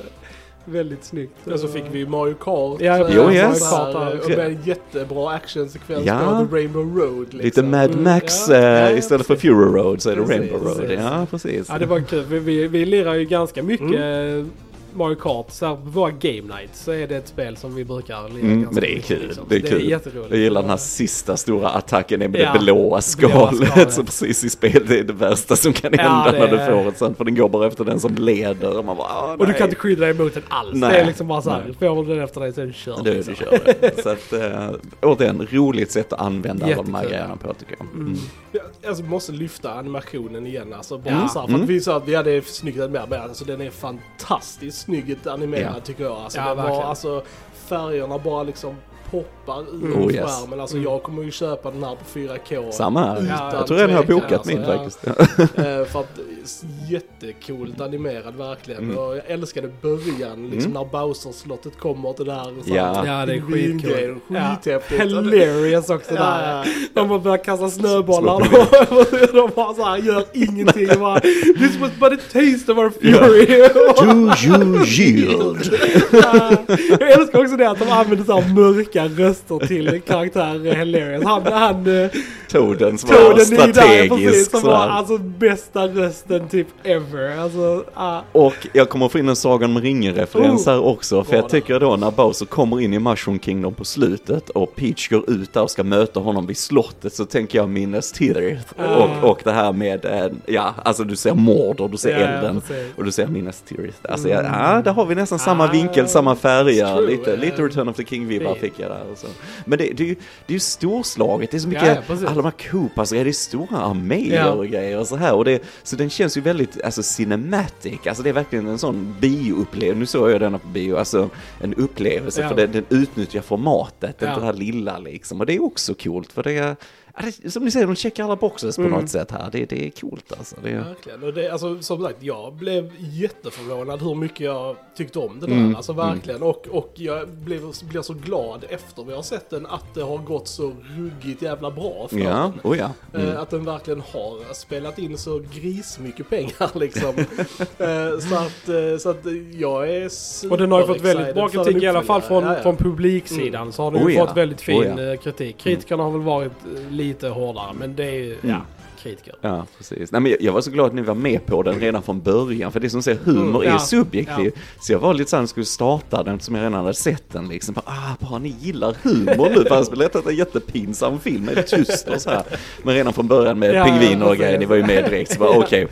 [SPEAKER 2] väldigt snyggt.
[SPEAKER 1] Och så fick vi Mario Kart.
[SPEAKER 2] Ja,
[SPEAKER 1] eh,
[SPEAKER 3] Jo,
[SPEAKER 1] så
[SPEAKER 3] yes.
[SPEAKER 1] här,
[SPEAKER 2] Mario Kart,
[SPEAKER 1] Och med en jättebra actionsekvens
[SPEAKER 3] Ja.
[SPEAKER 1] på The Rainbow Road. Liksom.
[SPEAKER 3] Lite Mad
[SPEAKER 2] Mm,
[SPEAKER 3] Max,
[SPEAKER 2] ja.
[SPEAKER 3] eh,
[SPEAKER 1] Ja,
[SPEAKER 3] istället för. Fury Road så är det
[SPEAKER 1] Precis,
[SPEAKER 3] Rainbow Road.
[SPEAKER 1] precis.
[SPEAKER 3] Ja, precis.
[SPEAKER 2] Ja, det var kul. Vi, vi, vi lirar ju ganska mycket
[SPEAKER 3] Mm.
[SPEAKER 2] Mario Kart. Så här, på våra game nights så är det ett spel som vi brukar lira
[SPEAKER 3] Mm, men det är kul.
[SPEAKER 2] liksom.
[SPEAKER 3] Det är kul.
[SPEAKER 2] Det är jätteroligt.
[SPEAKER 3] Jag gillar den här sista stora attacken med
[SPEAKER 2] Ja,
[SPEAKER 3] det blåa skalet. Så precis i spel, det är det värsta som kan
[SPEAKER 2] Ja,
[SPEAKER 3] hända när du får ett sånt. För den går bara efter den som leder. Och man bara, ah,
[SPEAKER 2] Och du kan inte skydda dig mot den alls.
[SPEAKER 3] Nej.
[SPEAKER 2] Det är liksom bara så här, får du den efter dig så är du körd.
[SPEAKER 3] Du,
[SPEAKER 2] liksom.
[SPEAKER 3] du kör det. Så att, äh, återigen, roligt sätt att använda alla de här grejerna på tycker jag. Mm.
[SPEAKER 2] Mm.
[SPEAKER 1] Ja, Alltså måste lyfta animationen igen alltså. Bara
[SPEAKER 2] Ja.
[SPEAKER 1] så här, för
[SPEAKER 3] Mm.
[SPEAKER 1] att vi sa att vi hade snyggt med men alltså den är fantastiskt snyggt animerad
[SPEAKER 3] Ja.
[SPEAKER 1] tycker jag. Alltså,
[SPEAKER 2] Ja,
[SPEAKER 1] var, alltså färgerna bara liksom poppar ur
[SPEAKER 2] Mm.
[SPEAKER 3] Oh, yes.
[SPEAKER 1] skärmen. Alltså
[SPEAKER 2] Mm.
[SPEAKER 1] jag kommer ju köpa den här på 4K.
[SPEAKER 3] Samma här.
[SPEAKER 1] Utan
[SPEAKER 3] Jag tror redan jag har bokat
[SPEAKER 1] alltså,
[SPEAKER 3] min
[SPEAKER 1] ja.
[SPEAKER 3] faktiskt.
[SPEAKER 1] Eh, för att s- jättecoolt animerad verkligen.
[SPEAKER 3] Mm.
[SPEAKER 1] Och jag älskade början, liksom när Bowser-slottet kommer till det här. så
[SPEAKER 3] Ja.
[SPEAKER 2] Ja, det är
[SPEAKER 1] pingvingrejen.
[SPEAKER 2] skitcoolt. Ja,
[SPEAKER 1] Skithäftigt.
[SPEAKER 2] hilarious också
[SPEAKER 1] Ja,
[SPEAKER 2] där.
[SPEAKER 1] ja.
[SPEAKER 2] De bara börjar kasta snöbollar och de bara så här gör ingenting. Bara, This was but a taste of our fury.
[SPEAKER 3] Do you yield?
[SPEAKER 2] Ja. Jag älskar också det att de använder så här mörka röster till karaktärer hilarious. Han, han eh,
[SPEAKER 3] Toaden som var
[SPEAKER 2] i där, precis,
[SPEAKER 3] strategisk
[SPEAKER 2] som var alltså bästa rösten typ ever. Alltså, ah.
[SPEAKER 3] Och jag kommer få in en Sagan om ringen-referens
[SPEAKER 2] Oh,
[SPEAKER 3] här också. För jag tycker då när Bowser kommer in i Mushroom Kingdom på slutet och Peach går ut där och ska möta honom vid slottet så tänker jag Minas Tirith.
[SPEAKER 2] Ah.
[SPEAKER 3] Och, och det här med, eh, ja, alltså du ser Mordor, du ser
[SPEAKER 2] ja,
[SPEAKER 3] elden
[SPEAKER 2] precis.
[SPEAKER 3] och du ser Minas Tirith. Alltså ja, ja, där har vi nästan samma
[SPEAKER 2] Ah,
[SPEAKER 3] vinkel, samma färger. Lite, lite Return of the King-vibbar fick jag där. Och så. Men det, det, är ju, det är ju storslaget, det är så mycket,
[SPEAKER 2] Ja,
[SPEAKER 3] alla de här Koopas, det är stora arméer
[SPEAKER 2] Ja.
[SPEAKER 3] och grejer och så här. Och det, så den känns ju väldigt, alltså cinematic, alltså det är verkligen en sån bioupplevelse. Nu såg jag denna på bio, alltså en upplevelse
[SPEAKER 2] Ja.
[SPEAKER 3] för den, den utnyttjar formatet,
[SPEAKER 2] Ja.
[SPEAKER 3] det här lilla liksom. Och det är också coolt för det är, det, som ni säger, de checkar alla boxes på
[SPEAKER 2] Mm.
[SPEAKER 3] något sätt här. Det, det är coolt alltså. Det, är-
[SPEAKER 1] Verkligen. Och det, alltså, som sagt, jag blev jätteförvånad hur mycket jag tyckte om det där.
[SPEAKER 3] Mm,
[SPEAKER 1] Alltså verkligen. Och, och jag blev, blev så glad efter vi har sett den att det har gått så ruggigt jävla bra för
[SPEAKER 3] ja,
[SPEAKER 1] den.
[SPEAKER 3] oh ja. Mm.
[SPEAKER 1] Eh, Att den verkligen har spelat in så grismycket pengar liksom. Eh, så, att, eh, så att jag är
[SPEAKER 2] Och den har ju fått väldigt bra kritik i alla fall från.
[SPEAKER 1] Ja, ja.
[SPEAKER 2] från publiksidan. Så har den
[SPEAKER 3] Oh
[SPEAKER 2] ju
[SPEAKER 3] ja.
[SPEAKER 2] fått väldigt fin
[SPEAKER 3] Oh ja.
[SPEAKER 2] eh, kritik. Kritikerna har väl varit eh, lite hårdare men det är ju, ja, kritiker.
[SPEAKER 3] Ja, precis. Nej, men jag, jag var så glad att ni var med på den redan från början, för det som säger humor
[SPEAKER 2] Mm,
[SPEAKER 3] är
[SPEAKER 2] ja,
[SPEAKER 3] ju subjektiv. Så jag var lite såhär, skulle starta den som jag redan hade sett den liksom. Bara, ah, bara ni gillar humor nu, fast det lät en jättepinsam film, är tyst och så här. Men redan från början med
[SPEAKER 2] Ja,
[SPEAKER 3] pingviner och grejer, ni var ju med direkt, så bara okej,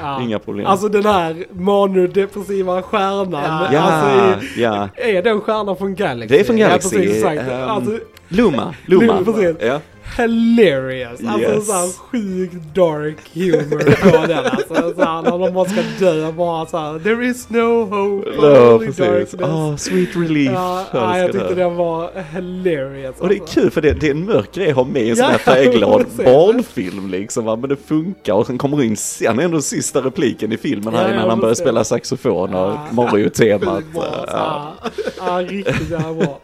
[SPEAKER 2] Ja.
[SPEAKER 3] inga problem.
[SPEAKER 2] Alltså den här manodepressiva stjärnan.
[SPEAKER 3] ja,
[SPEAKER 2] Alltså,
[SPEAKER 3] ja.
[SPEAKER 2] är den stjärnan från Galaxy?
[SPEAKER 3] Det är från Galaxy,
[SPEAKER 2] Ja, precis, exakt.
[SPEAKER 3] ehm,
[SPEAKER 2] Alltså,
[SPEAKER 3] Luma, Luma.
[SPEAKER 2] Luma, precis.
[SPEAKER 3] Ja.
[SPEAKER 2] hilarious. Alltså
[SPEAKER 3] Yes.
[SPEAKER 2] så här sjukt dark humor på den. Alltså så här, när de bara ska dö bara så här. There is no hope,
[SPEAKER 3] Ja,
[SPEAKER 2] only
[SPEAKER 3] precis.
[SPEAKER 2] darkness.
[SPEAKER 3] Ah, sweet relief.
[SPEAKER 2] Ja,
[SPEAKER 3] Jag
[SPEAKER 2] ja, jag tyckte
[SPEAKER 3] det.
[SPEAKER 2] den var hilarious.
[SPEAKER 3] Och det är
[SPEAKER 2] alltså.
[SPEAKER 3] kul för det, det är en mörk grej att ha med i en sån här färgglad barnfilm liksom va? Men det funkar och sen kommer in sen ändå sista repliken i filmen här
[SPEAKER 2] Ja,
[SPEAKER 3] innan
[SPEAKER 2] ja,
[SPEAKER 3] han börjar spela saxofon och
[SPEAKER 2] Ja.
[SPEAKER 3] Mario-temat.
[SPEAKER 1] Alltså.
[SPEAKER 3] Ja,
[SPEAKER 2] riktigt jävla bra.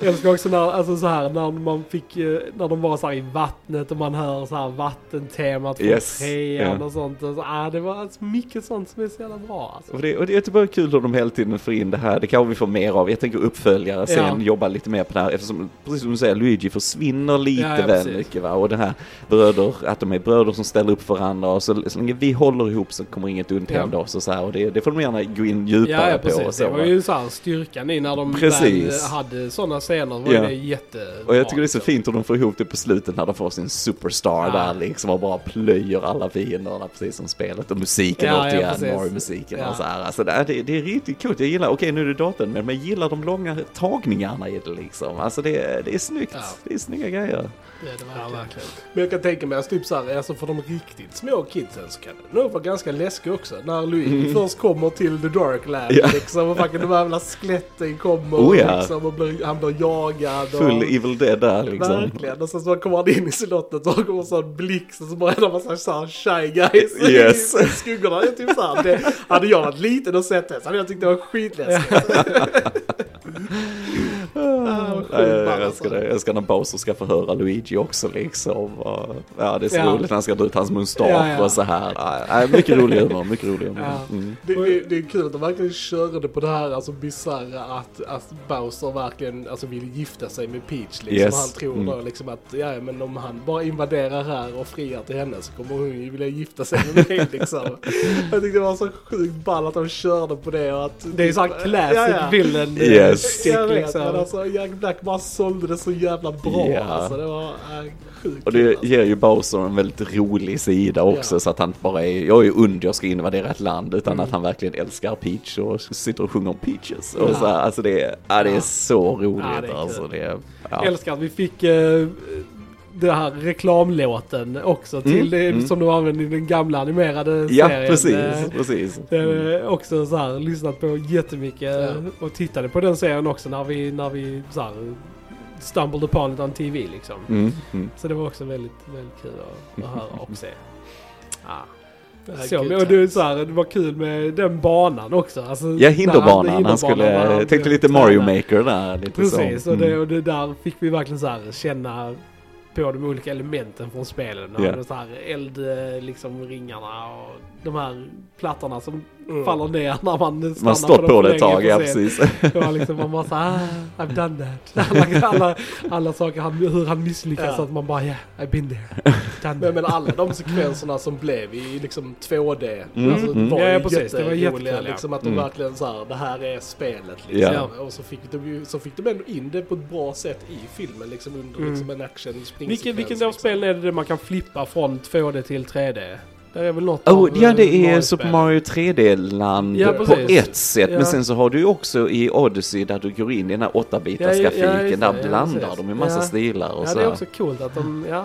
[SPEAKER 2] Jag älskar också när, alltså så här, när man fick, eh, när de var så här i vattnet och man hör så här vattentemat från
[SPEAKER 3] Yes,
[SPEAKER 2] trean
[SPEAKER 3] ja.
[SPEAKER 2] och sånt. Och så, ah, det var alltså mycket sånt som är så jävla bra alltså.
[SPEAKER 3] Och det, och det är inte bara kul hur de hela tiden får in det här, det kanske vi får mer av. Jag tänker uppföljare sen,
[SPEAKER 2] Ja.
[SPEAKER 3] jobba lite mer på det här eftersom, precis som du säger, Luigi försvinner lite
[SPEAKER 2] Ja, ja,
[SPEAKER 3] väl
[SPEAKER 2] precis.
[SPEAKER 3] mycket va. Och det här bröder, att de är bröder som ställer upp för varandra och så, så länge vi håller ihop så kommer inget ont hända oss och så här. Och det, det får de gärna gå in djupare
[SPEAKER 2] Ja, ja
[SPEAKER 3] på. Och
[SPEAKER 2] precis.
[SPEAKER 3] så,
[SPEAKER 2] Det var
[SPEAKER 3] va.
[SPEAKER 2] ju så här styrkan i när de
[SPEAKER 3] Precis.
[SPEAKER 2] väl hade sådana scener. var
[SPEAKER 3] Ja.
[SPEAKER 2] ju det jättebra.
[SPEAKER 3] Och jag tycker det är så fint hur de får ihop det på slutet när de får sin superstar
[SPEAKER 2] Ja.
[SPEAKER 3] där liksom och bara plöjer alla fienderna precis som spelet och musiken
[SPEAKER 2] Ja, ja,
[SPEAKER 3] återigen,
[SPEAKER 2] precis.
[SPEAKER 3] Mario-musiken
[SPEAKER 2] Ja.
[SPEAKER 3] och så här. Alltså det, är, det, är riktigt coolt, jag gillar, okej nu är det datorn men jag gillar de långa tagningarna i det liksom. Alltså det, det är snyggt,
[SPEAKER 1] Ja.
[SPEAKER 3] det är snygga grejer.
[SPEAKER 1] Det är det
[SPEAKER 2] Ja,
[SPEAKER 1] verkligen.
[SPEAKER 2] verkligen.
[SPEAKER 1] Men jag kan tänka mig, alltså, typ så här, alltså för de riktigt små kidsen så kan det nog vara ganska läskigt också. När Luigi först kommer till The Dark Land
[SPEAKER 3] Mm. Ja.
[SPEAKER 1] liksom och fucking de här jävla skeletten kommer
[SPEAKER 3] Oh, ja.
[SPEAKER 1] liksom, och blir, han blir jagad. Och,
[SPEAKER 3] Full Evil Dead där liksom.
[SPEAKER 1] Verkligen. Och sen så kommer han in i slottet och kommer så en blixt och så bara är det en massa så här shy guys
[SPEAKER 3] Yes.
[SPEAKER 1] i skuggorna. Jag typ så här, det, hade jag varit liten och sett det så hade jag tyckt det var skitläskigt. Ah,
[SPEAKER 3] Ja, jag, älskar det. Jag älskar när Bowser ska förhöra Luigi också liksom. Och, ja, det är så
[SPEAKER 2] Ja.
[SPEAKER 3] roligt när han ska dra ut hans mustasch
[SPEAKER 2] Ja, ja.
[SPEAKER 3] och så här. Ja, mycket rolig humor, mycket rolig humor.
[SPEAKER 2] Ja.
[SPEAKER 3] Mm.
[SPEAKER 1] Det, det, det är kul att de verkligen körde på det här alltså bisarra att, att Bowser verkligen alltså, vill gifta sig med Peach. Liksom.
[SPEAKER 3] Yes.
[SPEAKER 1] Han tror
[SPEAKER 3] Mm.
[SPEAKER 1] då liksom att ja, men om han bara invaderar här och friar till henne så kommer hon ju vilja gifta sig med mig liksom. Jag tyckte det var så sjukt ball att de körde på det och att...
[SPEAKER 2] Det är ju såhär classic
[SPEAKER 1] Ja, ja.
[SPEAKER 2] villain
[SPEAKER 3] Yes.
[SPEAKER 2] stick liksom.
[SPEAKER 1] Alltså Jack Black bara sålde det så jävla bra.
[SPEAKER 3] Ja.
[SPEAKER 1] Alltså, det var äh, sjukt
[SPEAKER 3] Och det
[SPEAKER 1] alltså.
[SPEAKER 3] ger ju Bowser en väldigt rolig sida också
[SPEAKER 1] Ja.
[SPEAKER 3] så att han bara är, jag är ond, jag ska invadera ett land, utan
[SPEAKER 2] Mm.
[SPEAKER 3] att han verkligen älskar Peach och sitter och sjunger om Peaches. Och
[SPEAKER 2] Ja.
[SPEAKER 3] så alltså det är, det är så roligt
[SPEAKER 2] Ja, det är
[SPEAKER 3] alltså. Det
[SPEAKER 2] Jag
[SPEAKER 3] ja.
[SPEAKER 2] älskar att vi fick eh, det här reklamlåten också till
[SPEAKER 3] Mm,
[SPEAKER 2] det
[SPEAKER 3] mm.
[SPEAKER 2] som de använde i den gamla animerade
[SPEAKER 3] ja,
[SPEAKER 2] serien.
[SPEAKER 3] precis,
[SPEAKER 2] Eh,
[SPEAKER 3] precis.
[SPEAKER 2] Det är också så här, lyssnat på jättemycket
[SPEAKER 1] Ja.
[SPEAKER 2] och tittade på den serien också när vi, när vi så här, stumbled upon it on TV liksom.
[SPEAKER 3] Mm, mm.
[SPEAKER 2] Så det var också väldigt, väldigt kul att, att höra och se. Ja.
[SPEAKER 1] Ja,
[SPEAKER 2] Så, och det, så här, det var kul med den banan också. Alltså,
[SPEAKER 3] Ja,
[SPEAKER 2] han-
[SPEAKER 3] hinderbanan. Han
[SPEAKER 2] hinderbanan
[SPEAKER 3] skulle,
[SPEAKER 2] han
[SPEAKER 3] tänkte lite. Mario Maker där. Lite
[SPEAKER 2] Precis,
[SPEAKER 3] så.
[SPEAKER 2] och, det,
[SPEAKER 3] Mm.
[SPEAKER 2] och det där fick vi verkligen så här känna på de olika elementen från spelen. Yeah. Så här eld, eh, liksom ringarna och de här plattorna som
[SPEAKER 1] Mm.
[SPEAKER 2] faller ner när man stannar
[SPEAKER 3] Man
[SPEAKER 2] dem
[SPEAKER 3] på
[SPEAKER 2] för
[SPEAKER 3] det ett tag, ja precis.
[SPEAKER 2] Det var liksom, man bara såhär, ah, I've done that. Alla, alla, alla saker, han, hur han misslyckas,
[SPEAKER 1] Ja.
[SPEAKER 2] att man bara, yeah, I've been there. Done
[SPEAKER 1] Men, men alla de sekvenserna som blev i liksom 2D,
[SPEAKER 3] Mm,
[SPEAKER 1] alltså,
[SPEAKER 3] mm.
[SPEAKER 1] var
[SPEAKER 2] Ja,
[SPEAKER 1] ju
[SPEAKER 2] ja, precis. Det var
[SPEAKER 1] jätteroliga.
[SPEAKER 2] jättekul, ja.
[SPEAKER 1] Liksom, att de
[SPEAKER 3] Mm.
[SPEAKER 1] verkligen så här, det här är spelet. Liksom.
[SPEAKER 3] Ja.
[SPEAKER 1] Och så fick, de ju, så fick de ändå in det på ett bra sätt i filmen, liksom under
[SPEAKER 2] Mm.
[SPEAKER 1] liksom, en action
[SPEAKER 2] Vilken, vilken av
[SPEAKER 1] liksom.
[SPEAKER 2] spelen är det man kan flippa från 2D till 3D? Där är väl något
[SPEAKER 3] Oh,
[SPEAKER 2] av,
[SPEAKER 3] ja, det är. Super Mario 3D-land
[SPEAKER 2] Ja,
[SPEAKER 3] på ett sätt.
[SPEAKER 2] Ja.
[SPEAKER 3] Men sen så har du ju också i Odyssey där du går in i den här 8-bitars
[SPEAKER 2] Ja, ja, ja,
[SPEAKER 3] grafiken.
[SPEAKER 2] just
[SPEAKER 3] där
[SPEAKER 2] det, ja,
[SPEAKER 3] blandar de i massa
[SPEAKER 2] Ja.
[SPEAKER 3] stilar och
[SPEAKER 2] Ja,
[SPEAKER 3] så.
[SPEAKER 2] det är också coolt att de, ja.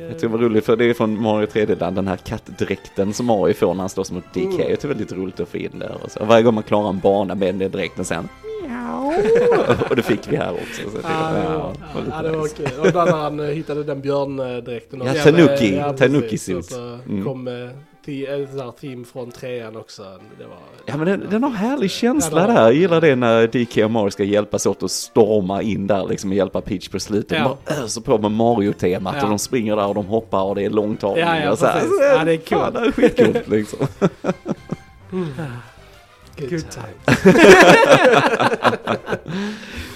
[SPEAKER 3] Jag tycker det var roligt för det är från Mario 3D-land, den här kattdräkten som Mario får när han slåss mot DK.
[SPEAKER 2] Mm.
[SPEAKER 3] Det är väldigt roligt att få in där. Och så. Varje gång man klarar en bana med den dräkten sen. och det fick vi här också. Så
[SPEAKER 2] Ja, det var-
[SPEAKER 3] ja,
[SPEAKER 1] Ja, det var
[SPEAKER 3] nice.
[SPEAKER 1] kul. Och när han eh, hittade den björndräkten.
[SPEAKER 3] Ja,
[SPEAKER 1] också.
[SPEAKER 3] Tanuki.
[SPEAKER 1] Ja,
[SPEAKER 3] Tanuki suit.
[SPEAKER 1] Så
[SPEAKER 3] Mm.
[SPEAKER 1] kom eh, ett sånt här theme från trean också. Det var,
[SPEAKER 3] Ja men den, den har härlig känsla
[SPEAKER 1] Ja,
[SPEAKER 3] där. Jag gillar det när DK och Mario ska hjälpas åt att storma in där liksom och hjälpa Peach på slutet.
[SPEAKER 2] Ja.
[SPEAKER 3] De öser på med Mario-temat
[SPEAKER 2] Ja.
[SPEAKER 3] och de springer där och de hoppar och det är långtagningar.
[SPEAKER 2] Ja, ja,
[SPEAKER 3] och så här.
[SPEAKER 2] precis.
[SPEAKER 3] Så,
[SPEAKER 2] Ja, det är coolt.
[SPEAKER 3] det är skitcoolt liksom.
[SPEAKER 1] good,
[SPEAKER 2] Good
[SPEAKER 1] time.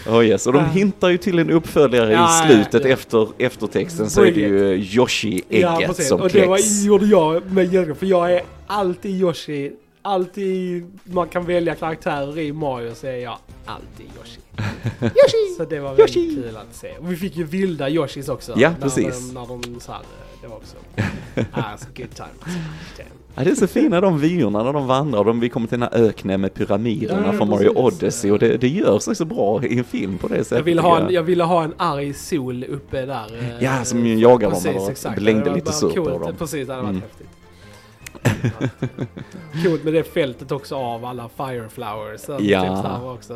[SPEAKER 3] Oh yes, och de
[SPEAKER 2] Ja.
[SPEAKER 3] hintar ju till en uppföljare
[SPEAKER 2] Ja,
[SPEAKER 3] i
[SPEAKER 2] ja,
[SPEAKER 3] slutet
[SPEAKER 2] ja.
[SPEAKER 3] efter eftertexten så är det ju Yoshi-ägget
[SPEAKER 2] precis.
[SPEAKER 3] som
[SPEAKER 2] Och det
[SPEAKER 3] kläcks.
[SPEAKER 2] gjorde jag med Jörgen, för jag är alltid Yoshi. Alltid man kan välja karaktärer i Mario så är jag alltid Yoshi. Yoshi! Så det var väldigt
[SPEAKER 3] Yoshi!
[SPEAKER 2] kul att se. Och vi fick ju vilda Yoshis också.
[SPEAKER 3] Ja,
[SPEAKER 2] när
[SPEAKER 3] precis.
[SPEAKER 2] De, när de så här, det var också... Alltså, good time. Alltså.
[SPEAKER 3] Ja, det är så fina de vyerna när de vandrar. De, vi kommer till den här öknen med pyramiderna
[SPEAKER 1] Ja,
[SPEAKER 3] från Mario. Odyssey och det, det görs så bra i en film på det sättet.
[SPEAKER 2] Jag ville, ha
[SPEAKER 3] jag.
[SPEAKER 2] en, jag ville ha en arg sol uppe där. eh,
[SPEAKER 3] Ja, som ju jagar dem
[SPEAKER 2] exakt.
[SPEAKER 3] blängde lite surt på dem.
[SPEAKER 2] Precis, det hade varit
[SPEAKER 3] Mm.
[SPEAKER 2] häftigt. coolt med det fältet också av alla fireflowers.
[SPEAKER 3] Ja.
[SPEAKER 2] Typ så också,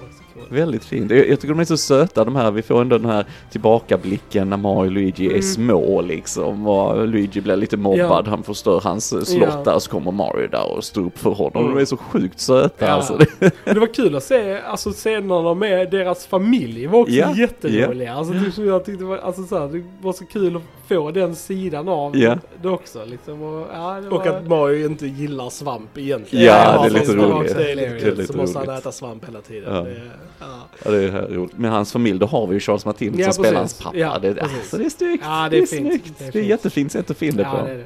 [SPEAKER 2] också coolt.
[SPEAKER 3] Väldigt fint. Jag, jag tycker de är så söta de här. Vi får ändå den här tillbakablicken när Mario och Luigi är
[SPEAKER 2] Mm.
[SPEAKER 3] små liksom. Och Luigi blir lite mobbad.
[SPEAKER 2] Ja.
[SPEAKER 3] Han förstör hans eh, slott
[SPEAKER 2] Ja.
[SPEAKER 3] där. Så kommer Mario där och står upp för honom.
[SPEAKER 2] Mm.
[SPEAKER 3] De är så sjukt söta
[SPEAKER 2] Ja.
[SPEAKER 3] alltså.
[SPEAKER 2] Det var kul att se alltså, scenerna med deras familj var också
[SPEAKER 3] Ja,
[SPEAKER 2] jätteroliga. Alltså, det, som jag tyckte var, alltså, så här, det var så kul att få den sidan av
[SPEAKER 3] Ja.
[SPEAKER 2] det också. Liksom, och, ja, det
[SPEAKER 1] Och att Mario inte gillar svamp egentligen.
[SPEAKER 3] Ja,
[SPEAKER 2] det är lite
[SPEAKER 1] Det
[SPEAKER 2] roligt.
[SPEAKER 1] Det är lite
[SPEAKER 2] Det är
[SPEAKER 1] kul. Så måste han äta svamp hela tiden.
[SPEAKER 3] Ja.
[SPEAKER 1] Det, ja.
[SPEAKER 3] Ja, det är roligt. Med hans familj, då har vi ju Charles Martin
[SPEAKER 2] Ja,
[SPEAKER 3] som spelar hans pappa.
[SPEAKER 2] Ja,
[SPEAKER 3] det, alltså, det är snyggt.
[SPEAKER 2] Ja,
[SPEAKER 3] det,
[SPEAKER 2] det
[SPEAKER 3] är
[SPEAKER 2] är fint.
[SPEAKER 3] snyggt.
[SPEAKER 2] Det
[SPEAKER 3] Det
[SPEAKER 2] är
[SPEAKER 3] är,
[SPEAKER 2] fint.
[SPEAKER 3] jättefint sätt att in det
[SPEAKER 2] ja,
[SPEAKER 3] på.
[SPEAKER 2] det är det.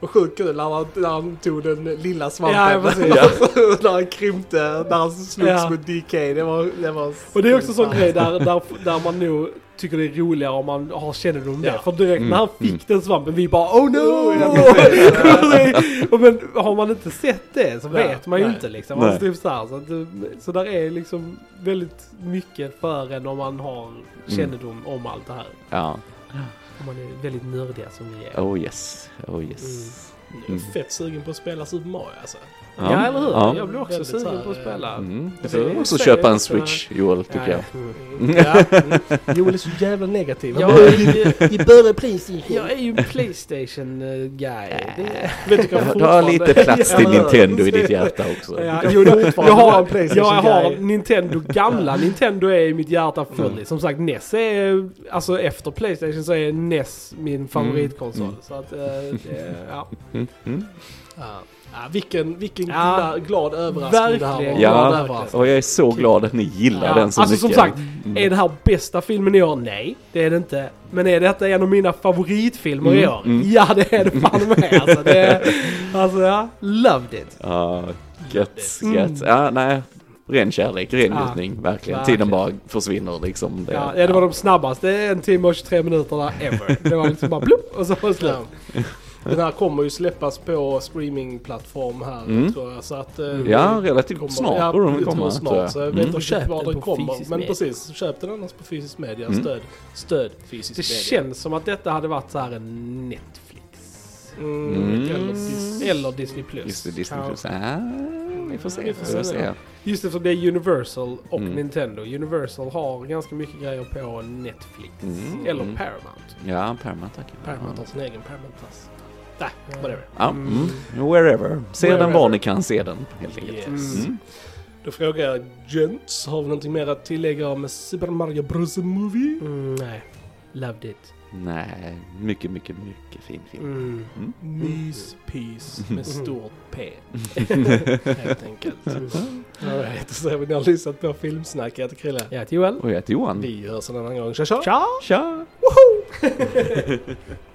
[SPEAKER 1] Och sjukt kul när han, när han tog den lilla svampen.
[SPEAKER 2] Ja,
[SPEAKER 1] när han krympte, när han slogs
[SPEAKER 2] Ja.
[SPEAKER 1] mot DK. Det var, det var
[SPEAKER 2] Och det är också en sån grej där, där, där man nog tycker det är roligare om man har kännedom om det.
[SPEAKER 1] Ja.
[SPEAKER 2] För direkt
[SPEAKER 3] Mm,
[SPEAKER 2] när han fick
[SPEAKER 3] mm.
[SPEAKER 2] den svampen, vi bara oh no!
[SPEAKER 1] Ja,
[SPEAKER 2] men har man inte sett det så
[SPEAKER 1] Nej,
[SPEAKER 2] vet man ju
[SPEAKER 1] nej.
[SPEAKER 2] inte liksom.
[SPEAKER 3] Nej.
[SPEAKER 2] Alltså, typ så, här, så, att, det- så där är liksom väldigt mycket för en om man har kännedom om allt det här.
[SPEAKER 3] Ja.
[SPEAKER 2] Om man är väldigt nördiga som vi är.
[SPEAKER 3] Oh yes. Oh yes.
[SPEAKER 1] Jag är fett sugen på att spela Super Mario alltså.
[SPEAKER 2] Ja, eller hur?
[SPEAKER 3] Ja.
[SPEAKER 2] Jag blir också sugen på att spela.
[SPEAKER 3] Mm.
[SPEAKER 2] Det
[SPEAKER 3] Så
[SPEAKER 2] är-
[SPEAKER 3] också
[SPEAKER 2] är
[SPEAKER 3] köpa en switch, Joel, tycker jag.
[SPEAKER 2] Mm.
[SPEAKER 1] Ja. Mm. Joel är så jävla negativ.
[SPEAKER 2] Ja,
[SPEAKER 1] Han bara,
[SPEAKER 2] jag,
[SPEAKER 1] Vi börjar Playstation.
[SPEAKER 2] jag är ju en Playstation-guy. Det,
[SPEAKER 1] Vet du,
[SPEAKER 3] Du har lite plats till
[SPEAKER 1] Ja,
[SPEAKER 3] Nintendo i ditt hjärta också.
[SPEAKER 2] Ja,
[SPEAKER 1] Jag
[SPEAKER 2] jo,
[SPEAKER 1] får
[SPEAKER 2] jag, har,
[SPEAKER 1] en Playstation
[SPEAKER 2] jag har. Nintendo, gamla Nintendo är i mitt hjärta fullt.
[SPEAKER 3] Mm.
[SPEAKER 2] Som sagt, NES är, alltså efter Playstation så är NES min favoritkonsol.
[SPEAKER 3] Mm.
[SPEAKER 2] Så att, eh, det, ja.
[SPEAKER 3] Mm. Mm.
[SPEAKER 1] Ja. Vilken vilken
[SPEAKER 2] Ja.
[SPEAKER 1] glad, glad överraskning det här var.
[SPEAKER 2] Verkligen.
[SPEAKER 3] Ja.
[SPEAKER 1] Glad.
[SPEAKER 3] Och jag är så glad att ni gillar
[SPEAKER 2] Ja,
[SPEAKER 3] den så
[SPEAKER 2] alltså
[SPEAKER 3] mycket.
[SPEAKER 2] som sagt,
[SPEAKER 3] Mm.
[SPEAKER 2] är det här bästa filmen i år? Nej, det är det inte. Men är detta en av mina favoritfilmer i
[SPEAKER 3] Mm,
[SPEAKER 2] år?
[SPEAKER 3] mm.
[SPEAKER 2] Ja, det är det fan med. Alltså, det är, alltså ja, loved it.
[SPEAKER 3] Ja, gött,
[SPEAKER 2] Mm.
[SPEAKER 3] gött. Ja, nej. Ren kärlek, ren
[SPEAKER 2] Ja,
[SPEAKER 3] njutning, verkligen.
[SPEAKER 2] verkligen.
[SPEAKER 3] Tiden bara försvinner liksom. Det,
[SPEAKER 2] Ja, ja, det var de snabbaste en timme och 23 minuterna ever. Det var liksom bara blupp och så var det slut.
[SPEAKER 1] Den här kommer ju släppas på streamingplattform här
[SPEAKER 3] Mm.
[SPEAKER 1] tror jag. Så att, eh,
[SPEAKER 3] Ja, relativt
[SPEAKER 1] kommer-
[SPEAKER 3] snart
[SPEAKER 1] ja,
[SPEAKER 3] borde de
[SPEAKER 1] jag tror
[SPEAKER 3] komma,
[SPEAKER 1] Snart,
[SPEAKER 3] jag.
[SPEAKER 1] så jag
[SPEAKER 3] Mm.
[SPEAKER 1] vet inte
[SPEAKER 2] Köp
[SPEAKER 1] riktigt var
[SPEAKER 2] den
[SPEAKER 1] den
[SPEAKER 2] på
[SPEAKER 1] kommer. Men
[SPEAKER 2] media.
[SPEAKER 1] precis, köp den annars på fysisk media.
[SPEAKER 3] Mm.
[SPEAKER 1] Stöd, stöd fysisk
[SPEAKER 2] Det
[SPEAKER 1] media.
[SPEAKER 2] känns som att detta hade varit så här en Netflix.
[SPEAKER 1] Mm.
[SPEAKER 3] Mm.
[SPEAKER 1] Eller Dis-
[SPEAKER 2] Eller Disney Plus.
[SPEAKER 3] Just det, Disney
[SPEAKER 2] Ja.
[SPEAKER 3] Plus. Ah, vi får se,
[SPEAKER 1] Vi
[SPEAKER 3] vi
[SPEAKER 1] får
[SPEAKER 3] får
[SPEAKER 1] se
[SPEAKER 3] se.
[SPEAKER 1] det.
[SPEAKER 2] Just eftersom det är Universal och
[SPEAKER 3] Mm.
[SPEAKER 2] Nintendo. Universal har ganska mycket grejer på Netflix.
[SPEAKER 3] Mm,
[SPEAKER 2] Eller
[SPEAKER 3] mm.
[SPEAKER 2] Paramount.
[SPEAKER 3] Ja, Paramount tack.
[SPEAKER 1] Paramount har sin egen Paramount Plus. Nej, whatever.
[SPEAKER 3] Ja, mm. Wherever. Se den var ni kan se den, helt enkelt.
[SPEAKER 1] Yes.
[SPEAKER 3] Mm.
[SPEAKER 1] Då frågar jag Gents, har vi någonting mer att tillägga om Super Mario Bros Movie?
[SPEAKER 2] Mm, nej. Loved it.
[SPEAKER 3] Nej, mycket, mycket, mycket fin film.
[SPEAKER 2] Mm.
[SPEAKER 1] Myspys med stort P. Helt enkelt. Alright, så har vi ni har lyssnat på Filmsnack. Jag heter Krille.
[SPEAKER 2] Jag heter Joel.
[SPEAKER 3] Och jag heter Johan.
[SPEAKER 1] Vi hörs en annan gång. Tja tja!
[SPEAKER 2] Ciao!
[SPEAKER 3] Tja!